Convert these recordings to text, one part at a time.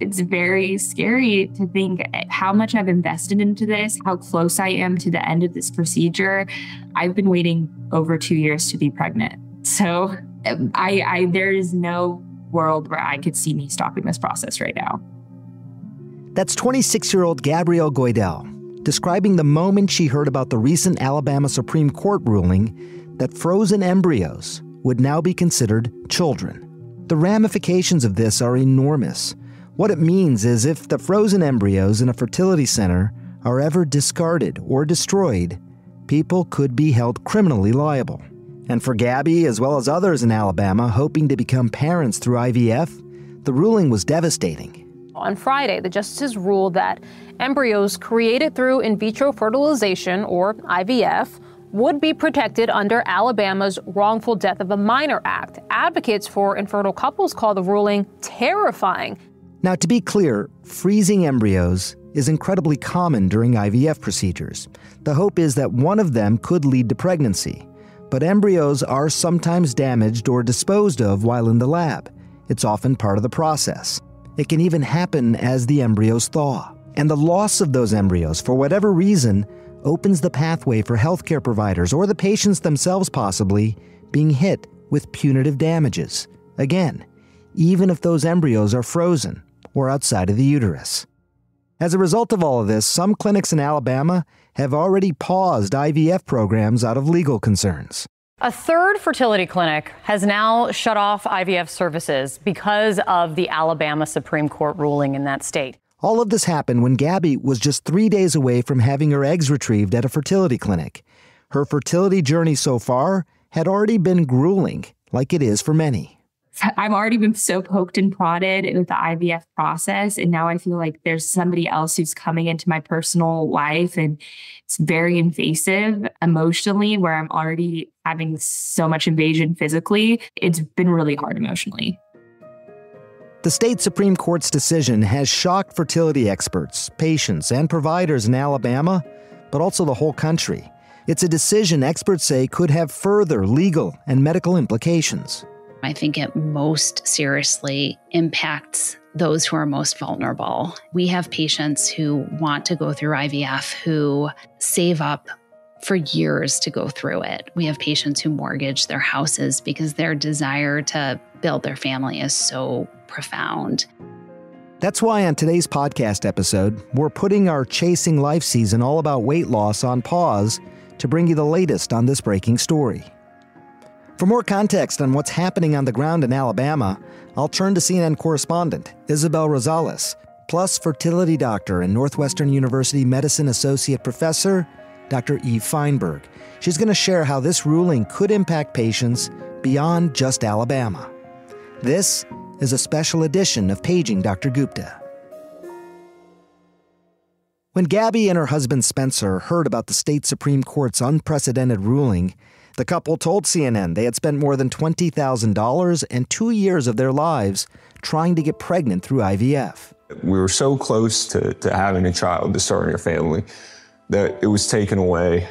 it's very scary to think how much I've invested into this, how close I am to the end of this procedure. I've been waiting over two years to be pregnant. So um, I, I there is no world where I could see me stopping this process right now. That's 26 year old Gabrielle Goidel describing the moment she heard about the recent Alabama Supreme Court ruling that frozen embryos would now be considered children. The ramifications of this are enormous. What it means is if the frozen embryos in a fertility center are ever discarded or destroyed, people could be held criminally liable. And for Gabby, as well as others in Alabama hoping to become parents through IVF, the ruling was devastating. On Friday, the justices ruled that embryos created through in vitro fertilization, or IVF, would be protected under Alabama's Wrongful Death of a Minor Act. Advocates for infertile couples call the ruling terrifying. Now, to be clear, freezing embryos is incredibly common during IVF procedures. The hope is that one of them could lead to pregnancy. But embryos are sometimes damaged or disposed of while in the lab. It's often part of the process. It can even happen as the embryos thaw. And the loss of those embryos, for whatever reason, opens the pathway for healthcare providers or the patients themselves possibly being hit with punitive damages. Again, even if those embryos are frozen or outside of the uterus. As a result of all of this, some clinics in Alabama have already paused IVF programs out of legal concerns. A third fertility clinic has now shut off IVF services because of the Alabama Supreme Court ruling in that state. All of this happened when Gabby was just three days away from having her eggs retrieved at a fertility clinic. Her fertility journey so far had already been grueling, like it is for many. I've already been so poked and prodded with the IVF process. And now I feel like there's somebody else who's coming into my personal life. And it's very invasive emotionally, where I'm already having so much invasion physically. It's been really hard emotionally. The state Supreme Court's decision has shocked fertility experts, patients, and providers in Alabama, but also the whole country. It's a decision experts say could have further legal and medical implications. I think it most seriously impacts those who are most vulnerable. We have patients who want to go through IVF who save up for years to go through it. We have patients who mortgage their houses because their desire to build their family is so profound. That's why on today's podcast episode, we're putting our Chasing Life season all about weight loss on pause to bring you the latest on this breaking story. For more context on what's happening on the ground in Alabama, I'll turn to CNN correspondent Isabel Rosales, plus fertility doctor and Northwestern University Medicine Associate Professor Dr. Eve Feinberg. She's going to share how this ruling could impact patients beyond just Alabama. This is a special edition of Paging Dr. Gupta. When Gabby and her husband Spencer heard about the state Supreme Court's unprecedented ruling, the couple told CNN they had spent more than $20,000 and two years of their lives trying to get pregnant through IVF. We were so close to, to having a child, to starting a family, that it was taken away,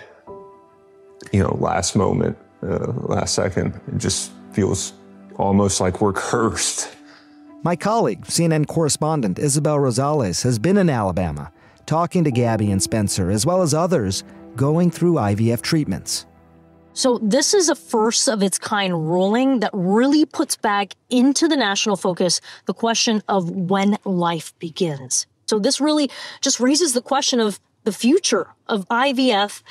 you know, last moment, uh, last second. It just feels almost like we're cursed. My colleague, CNN correspondent Isabel Rosales, has been in Alabama talking to Gabby and Spencer, as well as others going through IVF treatments. So, this is a first of its kind ruling that really puts back into the national focus the question of when life begins. So, this really just raises the question of the future of IVF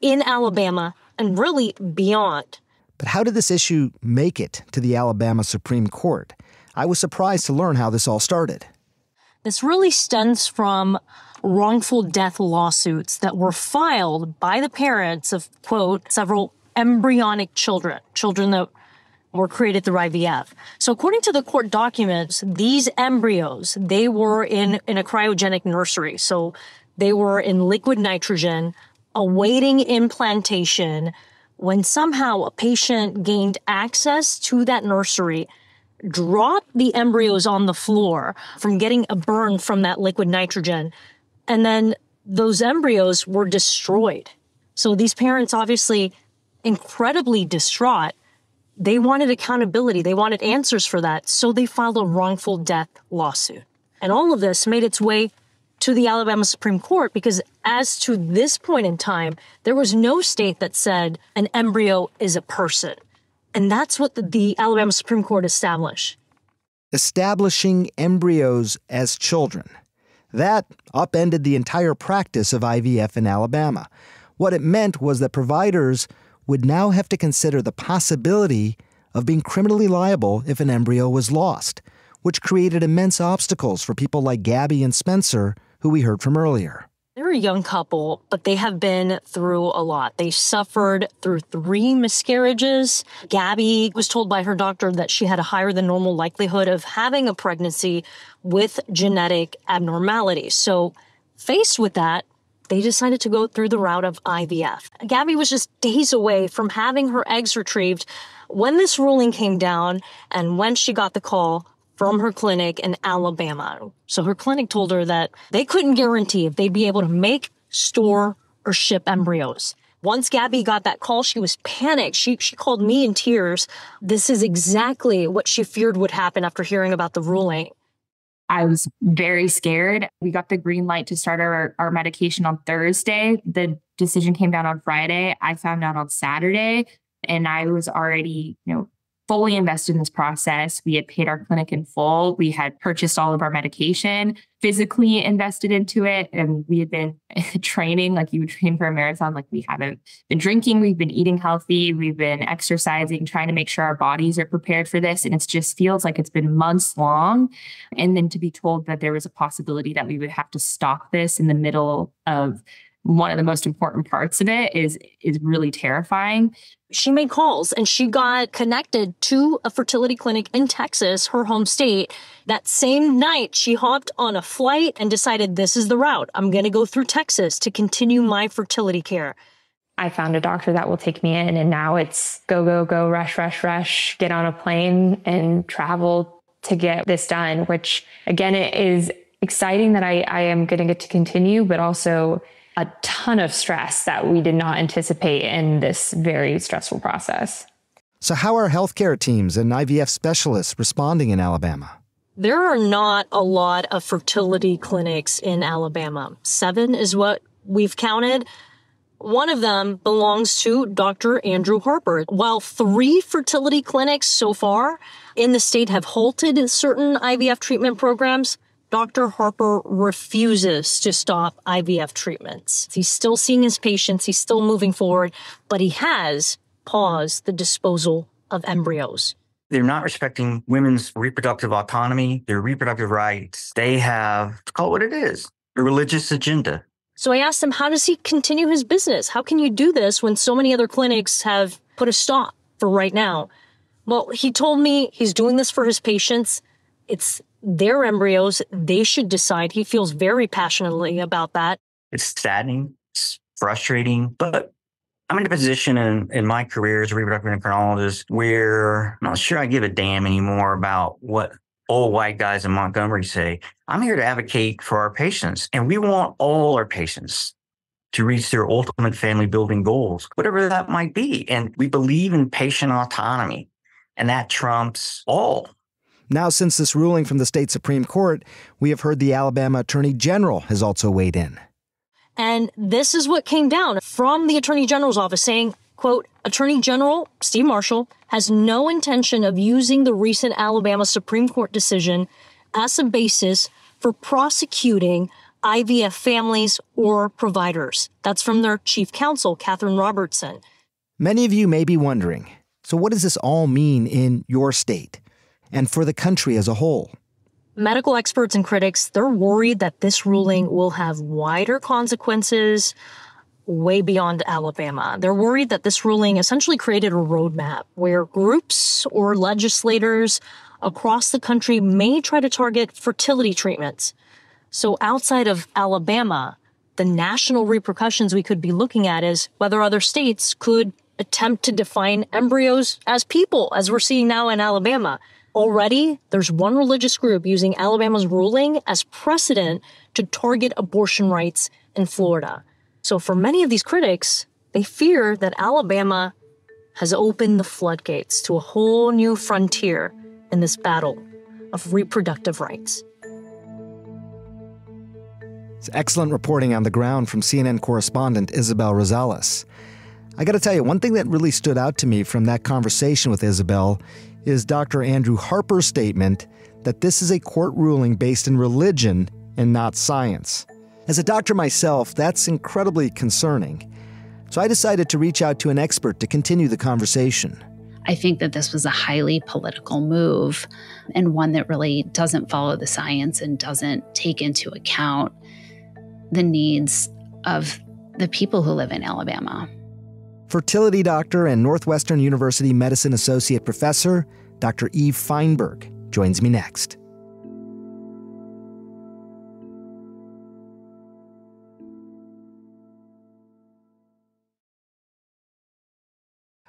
in Alabama and really beyond. But how did this issue make it to the Alabama Supreme Court? I was surprised to learn how this all started. This really stems from wrongful death lawsuits that were filed by the parents of, quote, several embryonic children, children that were created through IVF. So according to the court documents, these embryos, they were in, in a cryogenic nursery. So they were in liquid nitrogen, awaiting implantation when somehow a patient gained access to that nursery, dropped the embryos on the floor from getting a burn from that liquid nitrogen, and then those embryos were destroyed. So these parents obviously incredibly distraught. They wanted accountability. They wanted answers for that. So they filed a wrongful death lawsuit. And all of this made its way to the Alabama Supreme Court because, as to this point in time, there was no state that said an embryo is a person. And that's what the, the Alabama Supreme Court established. Establishing embryos as children. That upended the entire practice of IVF in Alabama. What it meant was that providers would now have to consider the possibility of being criminally liable if an embryo was lost, which created immense obstacles for people like Gabby and Spencer, who we heard from earlier. They're a young couple, but they have been through a lot. They suffered through three miscarriages. Gabby was told by her doctor that she had a higher than normal likelihood of having a pregnancy with genetic abnormalities. So, faced with that, they decided to go through the route of IVF. Gabby was just days away from having her eggs retrieved when this ruling came down and when she got the call from her clinic in Alabama. So her clinic told her that they couldn't guarantee if they'd be able to make, store, or ship embryos. Once Gabby got that call, she was panicked. She, she called me in tears. This is exactly what she feared would happen after hearing about the ruling. I was very scared. We got the green light to start our, our medication on Thursday. The decision came down on Friday. I found out on Saturday and I was already, you know, fully invested in this process. We had paid our clinic in full. We had purchased all of our medication, physically invested into it. And we had been training like you would train for a marathon. Like we haven't been drinking, we've been eating healthy, we've been exercising, trying to make sure our bodies are prepared for this. And it just feels like it's been months long. And then to be told that there was a possibility that we would have to stop this in the middle of one of the most important parts of it is is really terrifying. She made calls and she got connected to a fertility clinic in Texas, her home state. That same night, she hopped on a flight and decided this is the route. I'm going to go through Texas to continue my fertility care. I found a doctor that will take me in and now it's go go go rush rush rush get on a plane and travel to get this done, which again it is exciting that I I am going to get to continue but also a ton of stress that we did not anticipate in this very stressful process. So, how are healthcare teams and IVF specialists responding in Alabama? There are not a lot of fertility clinics in Alabama. Seven is what we've counted. One of them belongs to Dr. Andrew Harper. While three fertility clinics so far in the state have halted certain IVF treatment programs, Dr. Harper refuses to stop IVF treatments. He's still seeing his patients, he's still moving forward, but he has paused the disposal of embryos. They're not respecting women's reproductive autonomy, their reproductive rights. They have, call it what it is, a religious agenda. So I asked him, how does he continue his business? How can you do this when so many other clinics have put a stop for right now? Well, he told me he's doing this for his patients. It's their embryos, they should decide. He feels very passionately about that. It's saddening, it's frustrating, but I'm in a position in, in my career as a reproductive endocrinologist where I'm not sure I give a damn anymore about what old white guys in Montgomery say. I'm here to advocate for our patients, and we want all our patients to reach their ultimate family building goals, whatever that might be. And we believe in patient autonomy, and that trumps all. Now, since this ruling from the state Supreme Court, we have heard the Alabama Attorney General has also weighed in. And this is what came down from the Attorney General's office saying, quote, Attorney General Steve Marshall has no intention of using the recent Alabama Supreme Court decision as a basis for prosecuting IVF families or providers. That's from their chief counsel, Catherine Robertson. Many of you may be wondering so, what does this all mean in your state? And for the country as a whole. Medical experts and critics, they're worried that this ruling will have wider consequences way beyond Alabama. They're worried that this ruling essentially created a roadmap where groups or legislators across the country may try to target fertility treatments. So outside of Alabama, the national repercussions we could be looking at is whether other states could attempt to define embryos as people, as we're seeing now in Alabama. Already, there's one religious group using Alabama's ruling as precedent to target abortion rights in Florida. So, for many of these critics, they fear that Alabama has opened the floodgates to a whole new frontier in this battle of reproductive rights. It's excellent reporting on the ground from CNN correspondent Isabel Rosales. I got to tell you, one thing that really stood out to me from that conversation with Isabel is Dr. Andrew Harper's statement that this is a court ruling based in religion and not science. As a doctor myself, that's incredibly concerning. So I decided to reach out to an expert to continue the conversation. I think that this was a highly political move and one that really doesn't follow the science and doesn't take into account the needs of the people who live in Alabama. Fertility doctor and Northwestern University Medicine Associate Professor, Dr. Eve Feinberg, joins me next.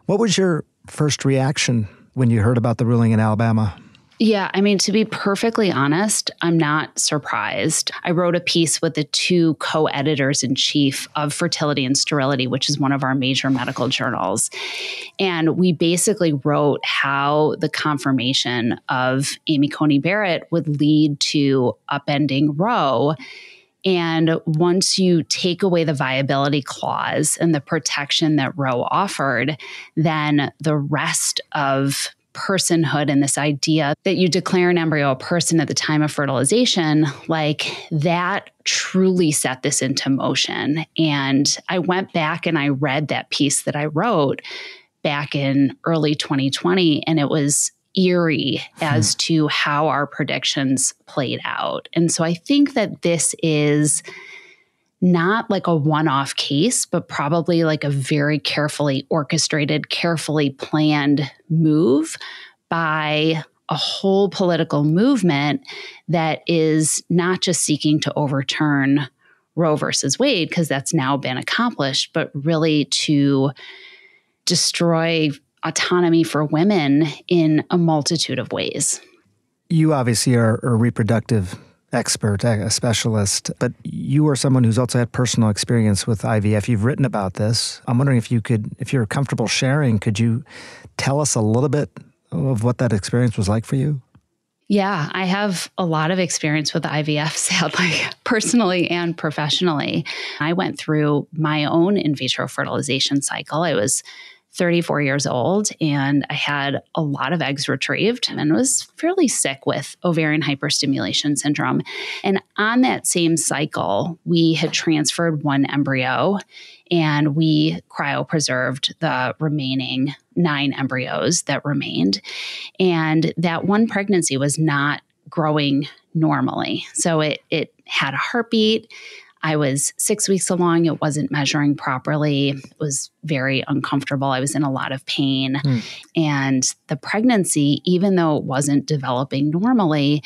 What was your first reaction when you heard about the ruling in Alabama? Yeah, I mean, to be perfectly honest, I'm not surprised. I wrote a piece with the two co editors in chief of Fertility and Sterility, which is one of our major medical journals. And we basically wrote how the confirmation of Amy Coney Barrett would lead to upending Roe and once you take away the viability clause and the protection that Roe offered, then the rest of personhood and this idea that you declare an embryo a person at the time of fertilization, like that truly set this into motion. And I went back and I read that piece that I wrote back in early 2020, and it was eerie hmm. as to how our predictions played out. And so I think that this is not like a one off case, but probably like a very carefully orchestrated, carefully planned move by a whole political movement that is not just seeking to overturn Roe versus Wade, because that's now been accomplished, but really to destroy autonomy for women in a multitude of ways. You obviously are a reproductive expert, a specialist, but you are someone who's also had personal experience with IVF. You've written about this. I'm wondering if you could, if you're comfortable sharing, could you tell us a little bit of what that experience was like for you? Yeah, I have a lot of experience with IVF, sadly, personally and professionally. I went through my own in vitro fertilization cycle. I was 34 years old and I had a lot of eggs retrieved and was fairly sick with ovarian hyperstimulation syndrome. And on that same cycle, we had transferred one embryo and we cryopreserved the remaining nine embryos that remained. And that one pregnancy was not growing normally. So it, it had a heartbeat. I was six weeks along. It wasn't measuring properly. It was very uncomfortable. I was in a lot of pain. Mm. And the pregnancy, even though it wasn't developing normally,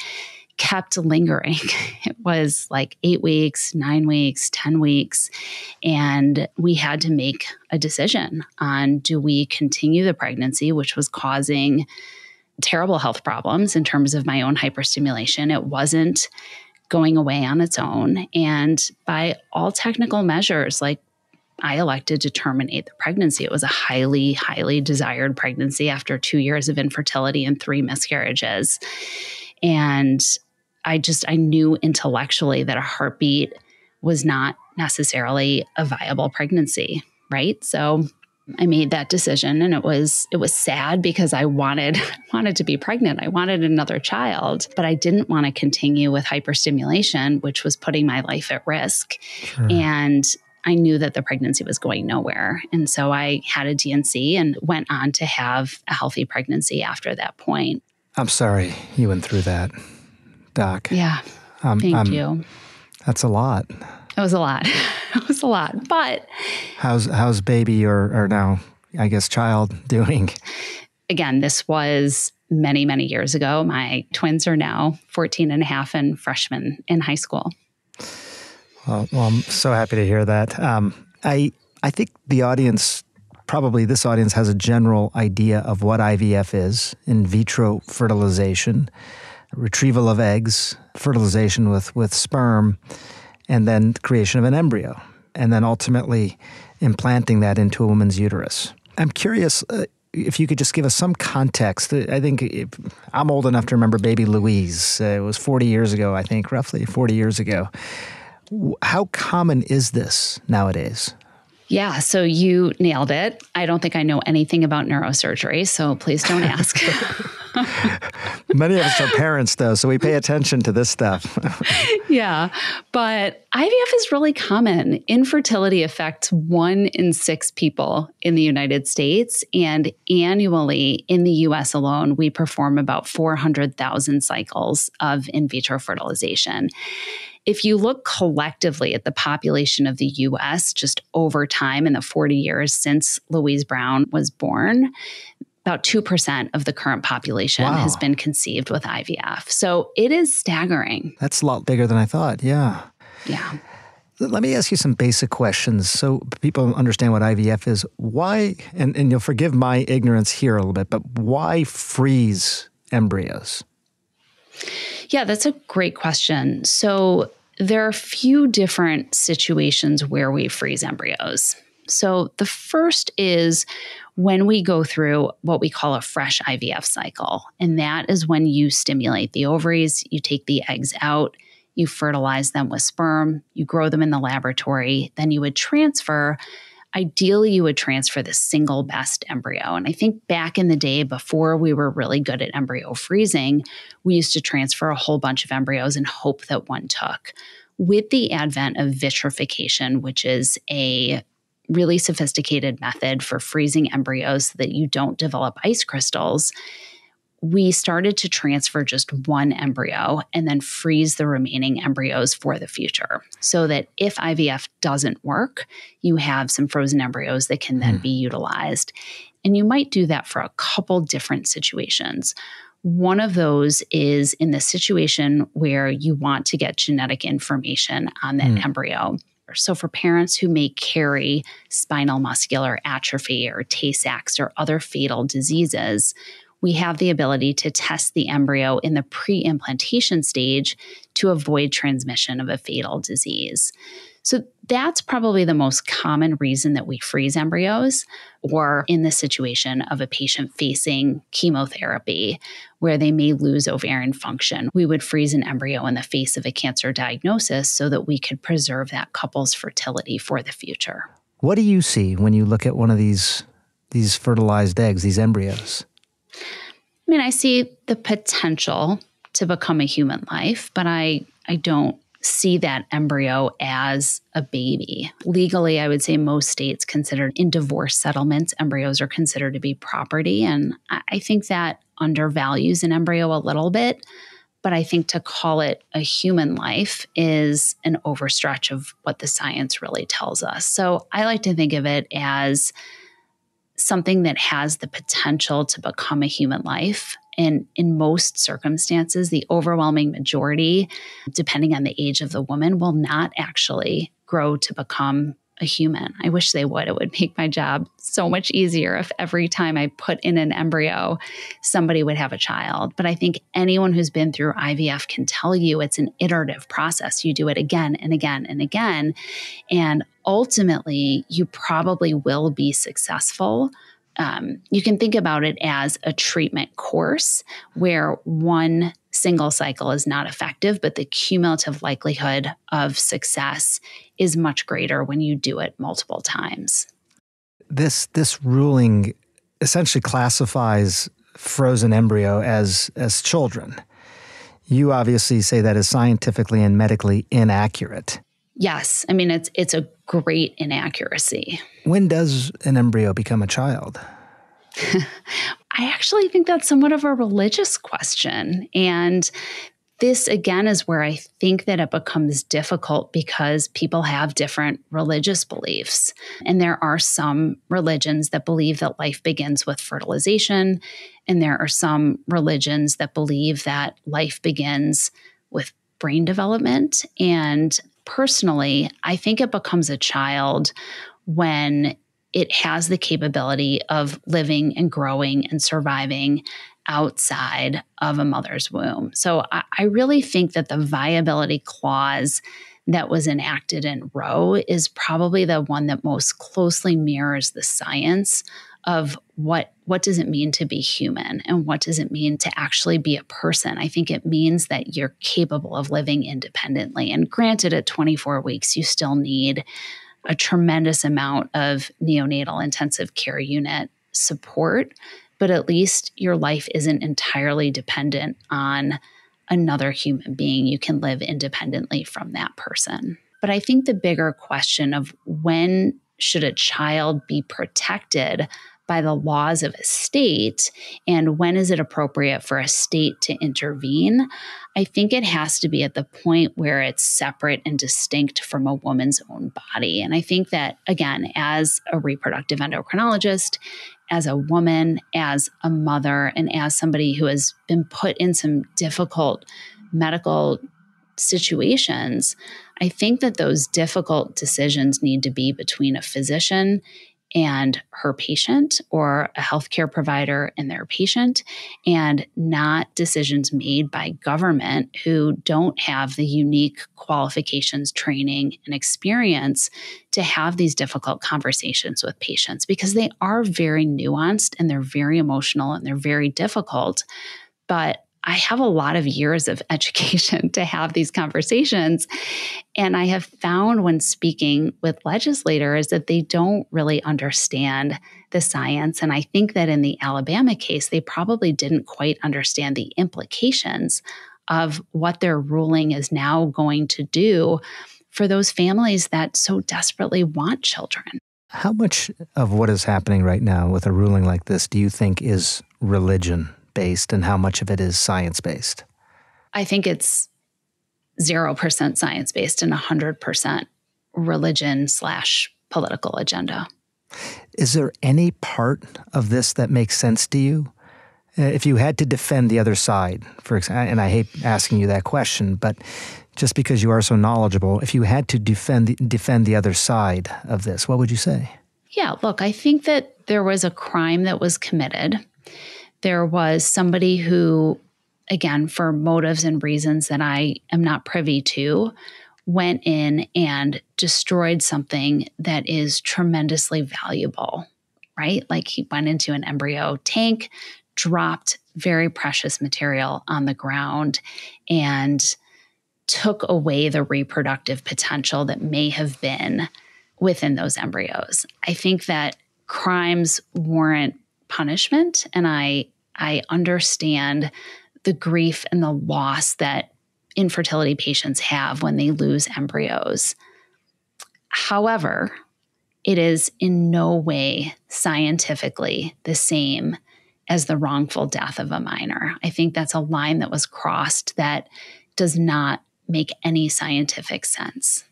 kept lingering. It was like eight weeks, nine weeks, 10 weeks. And we had to make a decision on do we continue the pregnancy, which was causing terrible health problems in terms of my own hyperstimulation. It wasn't going away on its own. And by all technical measures, like I elected to terminate the pregnancy. It was a highly, highly desired pregnancy after two years of infertility and three miscarriages. And I just, I knew intellectually that a heartbeat was not necessarily a viable pregnancy, right? So I made that decision and it was it was sad because I wanted wanted to be pregnant. I wanted another child, but I didn't want to continue with hyperstimulation, which was putting my life at risk. Sure. And I knew that the pregnancy was going nowhere. And so I had a D&C and went on to have a healthy pregnancy after that point. I'm sorry you went through that, Doc. Yeah. Um, Thank um, you. That's a lot. It was a lot. it was a lot. But how's how's baby or or now I guess child doing? Again, this was many, many years ago. My twins are now 14 and a half and freshmen in high school. Well, well I'm so happy to hear that. Um, I I think the audience probably this audience has a general idea of what IVF is in vitro fertilization, retrieval of eggs, fertilization with, with sperm and then creation of an embryo, and then ultimately implanting that into a woman's uterus. I'm curious uh, if you could just give us some context. I think if, I'm old enough to remember baby Louise. Uh, it was 40 years ago, I think, roughly 40 years ago. How common is this nowadays? Yeah, so you nailed it. I don't think I know anything about neurosurgery, so please don't ask. Many of us are parents, though, so we pay attention to this stuff. yeah, but IVF is really common. Infertility affects one in six people in the United States, and annually in the US alone, we perform about 400,000 cycles of in vitro fertilization if you look collectively at the population of the US just over time in the 40 years since Louise Brown was born, about 2% of the current population wow. has been conceived with IVF. So it is staggering. That's a lot bigger than I thought. Yeah. Yeah. Let me ask you some basic questions so people understand what IVF is. Why, and, and you'll forgive my ignorance here a little bit, but why freeze embryos? Yeah, that's a great question. So, there are a few different situations where we freeze embryos. So, the first is when we go through what we call a fresh IVF cycle. And that is when you stimulate the ovaries, you take the eggs out, you fertilize them with sperm, you grow them in the laboratory, then you would transfer ideally you would transfer the single best embryo. And I think back in the day, before we were really good at embryo freezing, we used to transfer a whole bunch of embryos and hope that one took. With the advent of vitrification, which is a really sophisticated method for freezing embryos so that you don't develop ice crystals, we started to transfer just one embryo and then freeze the remaining embryos for the future so that if IVF doesn't work, you have some frozen embryos that can then hmm. be utilized. And you might do that for a couple different situations. One of those is in the situation where you want to get genetic information on that hmm. embryo. So, for parents who may carry spinal muscular atrophy or Tay Sachs or other fatal diseases, we have the ability to test the embryo in the pre implantation stage to avoid transmission of a fatal disease. So that's probably the most common reason that we freeze embryos, or in the situation of a patient facing chemotherapy where they may lose ovarian function. We would freeze an embryo in the face of a cancer diagnosis so that we could preserve that couple's fertility for the future. What do you see when you look at one of these these fertilized eggs, these embryos? I mean, I see the potential to become a human life, but I I don't see that embryo as a baby. Legally, I would say most states considered in divorce settlements, embryos are considered to be property. And I think that undervalues an embryo a little bit. But I think to call it a human life is an overstretch of what the science really tells us. So I like to think of it as something that has the potential to become a human life. And in most circumstances, the overwhelming majority, depending on the age of the woman, will not actually grow to become a human. I wish they would. It would make my job so much easier if every time I put in an embryo, somebody would have a child. But I think anyone who's been through IVF can tell you it's an iterative process. You do it again and again and again. And ultimately, you probably will be successful. Um, you can think about it as a treatment course where one single cycle is not effective, but the cumulative likelihood of success is much greater when you do it multiple times. This this ruling essentially classifies frozen embryo as as children. You obviously say that is scientifically and medically inaccurate. Yes, I mean it's it's a great inaccuracy. When does an embryo become a child? I actually think that's somewhat of a religious question and this again is where I think that it becomes difficult because people have different religious beliefs. And there are some religions that believe that life begins with fertilization. And there are some religions that believe that life begins with brain development. And personally, I think it becomes a child when it has the capability of living and growing and surviving outside of a mother's womb. So I, I, really think that the viability clause that was enacted in Roe is probably the one that most closely mirrors the science of what what does it mean to be human and what does it mean to actually be a person? I think it means that you're capable of living independently. And granted at 24 weeks you still need a tremendous amount of neonatal intensive care unit support but at least your life isn't entirely dependent on another human being. You can live independently from that person. But i think the bigger question of when should a child be protected by the laws of a state and when is it appropriate for a state to intervene i think it has to be at the point where it's separate and distinct from a woman's own body. And i think that again as a reproductive endocrinologist as a woman as a mother and as somebody who has been put in some difficult medical situations I think that those difficult decisions need to be between a physician and her patient or a healthcare provider and their patient, and not decisions made by government who don't have the unique qualifications, training, and experience to have these difficult conversations with patients because they are very nuanced and they're very emotional and they're very difficult. But I have a lot of years of education to have these conversations. And I have found when speaking with legislators that they don't really understand the science. And I think that in the Alabama case, they probably didn't quite understand the implications of what their ruling is now going to do for those families that so desperately want children. How much of what is happening right now with a ruling like this do you think is religion? Based and how much of it is science based? I think it's 0% science based and 100% religion slash political agenda. Is there any part of this that makes sense to you? Uh, if you had to defend the other side, for example, and I hate asking you that question, but just because you are so knowledgeable, if you had to defend the, defend the other side of this, what would you say? Yeah, look, I think that there was a crime that was committed there was somebody who, again, for motives and reasons that I am not privy to, went in and destroyed something that is tremendously valuable, right? Like he went into an embryo tank, dropped very precious material on the ground, and took away the reproductive potential that may have been within those embryos. I think that crimes warrant punishment and I I understand the grief and the loss that infertility patients have when they lose embryos. However, it is in no way scientifically the same as the wrongful death of a minor. I think that's a line that was crossed that does not make any scientific sense.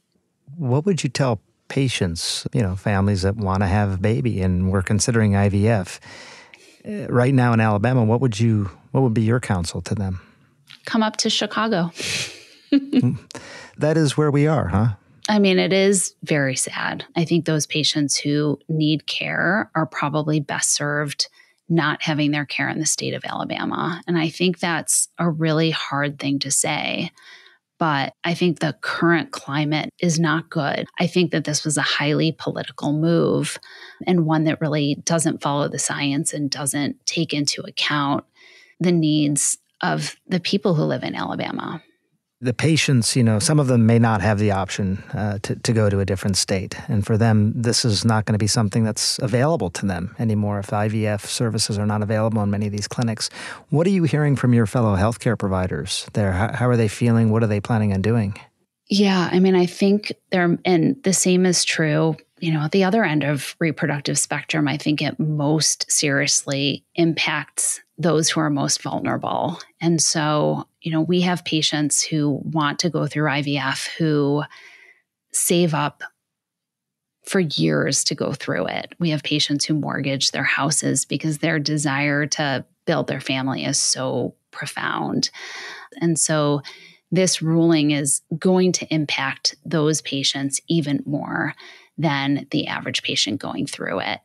What would you tell patients, you know, families that want to have a baby and we're considering IVF? Uh, right now in Alabama, what would you what would be your counsel to them? Come up to Chicago. that is where we are, huh? I mean, it is very sad. I think those patients who need care are probably best served not having their care in the state of Alabama. And I think that's a really hard thing to say. But I think the current climate is not good. I think that this was a highly political move and one that really doesn't follow the science and doesn't take into account the needs of the people who live in Alabama the patients, you know, some of them may not have the option uh, to, to go to a different state. And for them, this is not going to be something that's available to them anymore if IVF services are not available in many of these clinics. What are you hearing from your fellow healthcare providers there? How, how are they feeling? What are they planning on doing? Yeah, I mean, I think they're, and the same is true, you know, at the other end of reproductive spectrum, I think it most seriously impacts those who are most vulnerable. And so, you know, we have patients who want to go through IVF who save up for years to go through it. We have patients who mortgage their houses because their desire to build their family is so profound. And so, this ruling is going to impact those patients even more than the average patient going through it.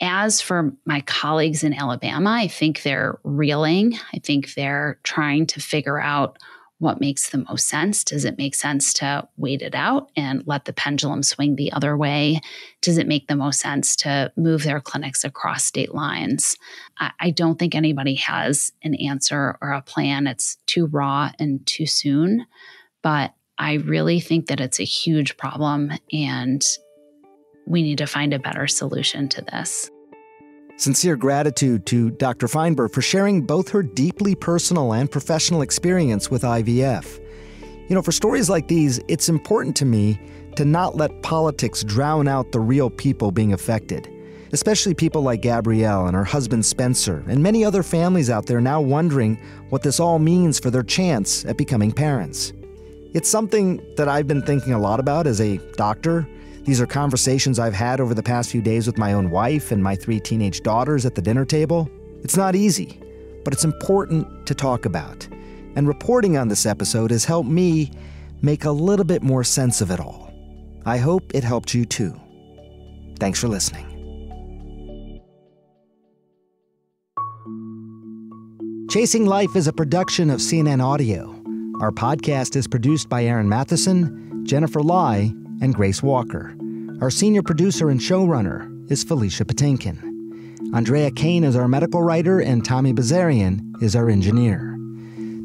As for my colleagues in Alabama, I think they're reeling. I think they're trying to figure out what makes the most sense. Does it make sense to wait it out and let the pendulum swing the other way? Does it make the most sense to move their clinics across state lines? I, I don't think anybody has an answer or a plan. It's too raw and too soon. But I really think that it's a huge problem and we need to find a better solution to this. Sincere gratitude to Dr. Feinberg for sharing both her deeply personal and professional experience with IVF. You know, for stories like these, it's important to me to not let politics drown out the real people being affected, especially people like Gabrielle and her husband Spencer, and many other families out there now wondering what this all means for their chance at becoming parents. It's something that I've been thinking a lot about as a doctor these are conversations I've had over the past few days with my own wife and my three teenage daughters at the dinner table. It's not easy, but it's important to talk about. And reporting on this episode has helped me make a little bit more sense of it all. I hope it helped you too. Thanks for listening. Chasing Life is a production of CNN Audio. Our podcast is produced by Aaron Matheson, Jennifer Lai, and Grace Walker. Our senior producer and showrunner is Felicia Patinkin. Andrea Kane is our medical writer, and Tommy Bazarian is our engineer.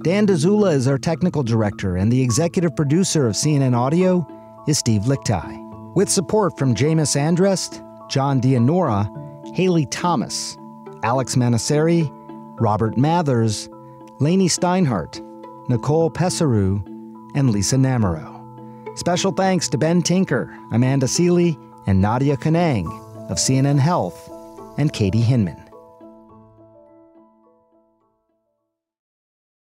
Dan Dzula is our technical director, and the executive producer of CNN Audio is Steve Lickteig. With support from Jamus Andrest, John Dianora, Haley Thomas, Alex Manasseri, Robert Mathers, Lainey Steinhardt, Nicole Pesaru, and Lisa Namerow. Special thanks to Ben Tinker, Amanda Sealy, and Nadia Kounang of CNN Health, and Katie Hinman.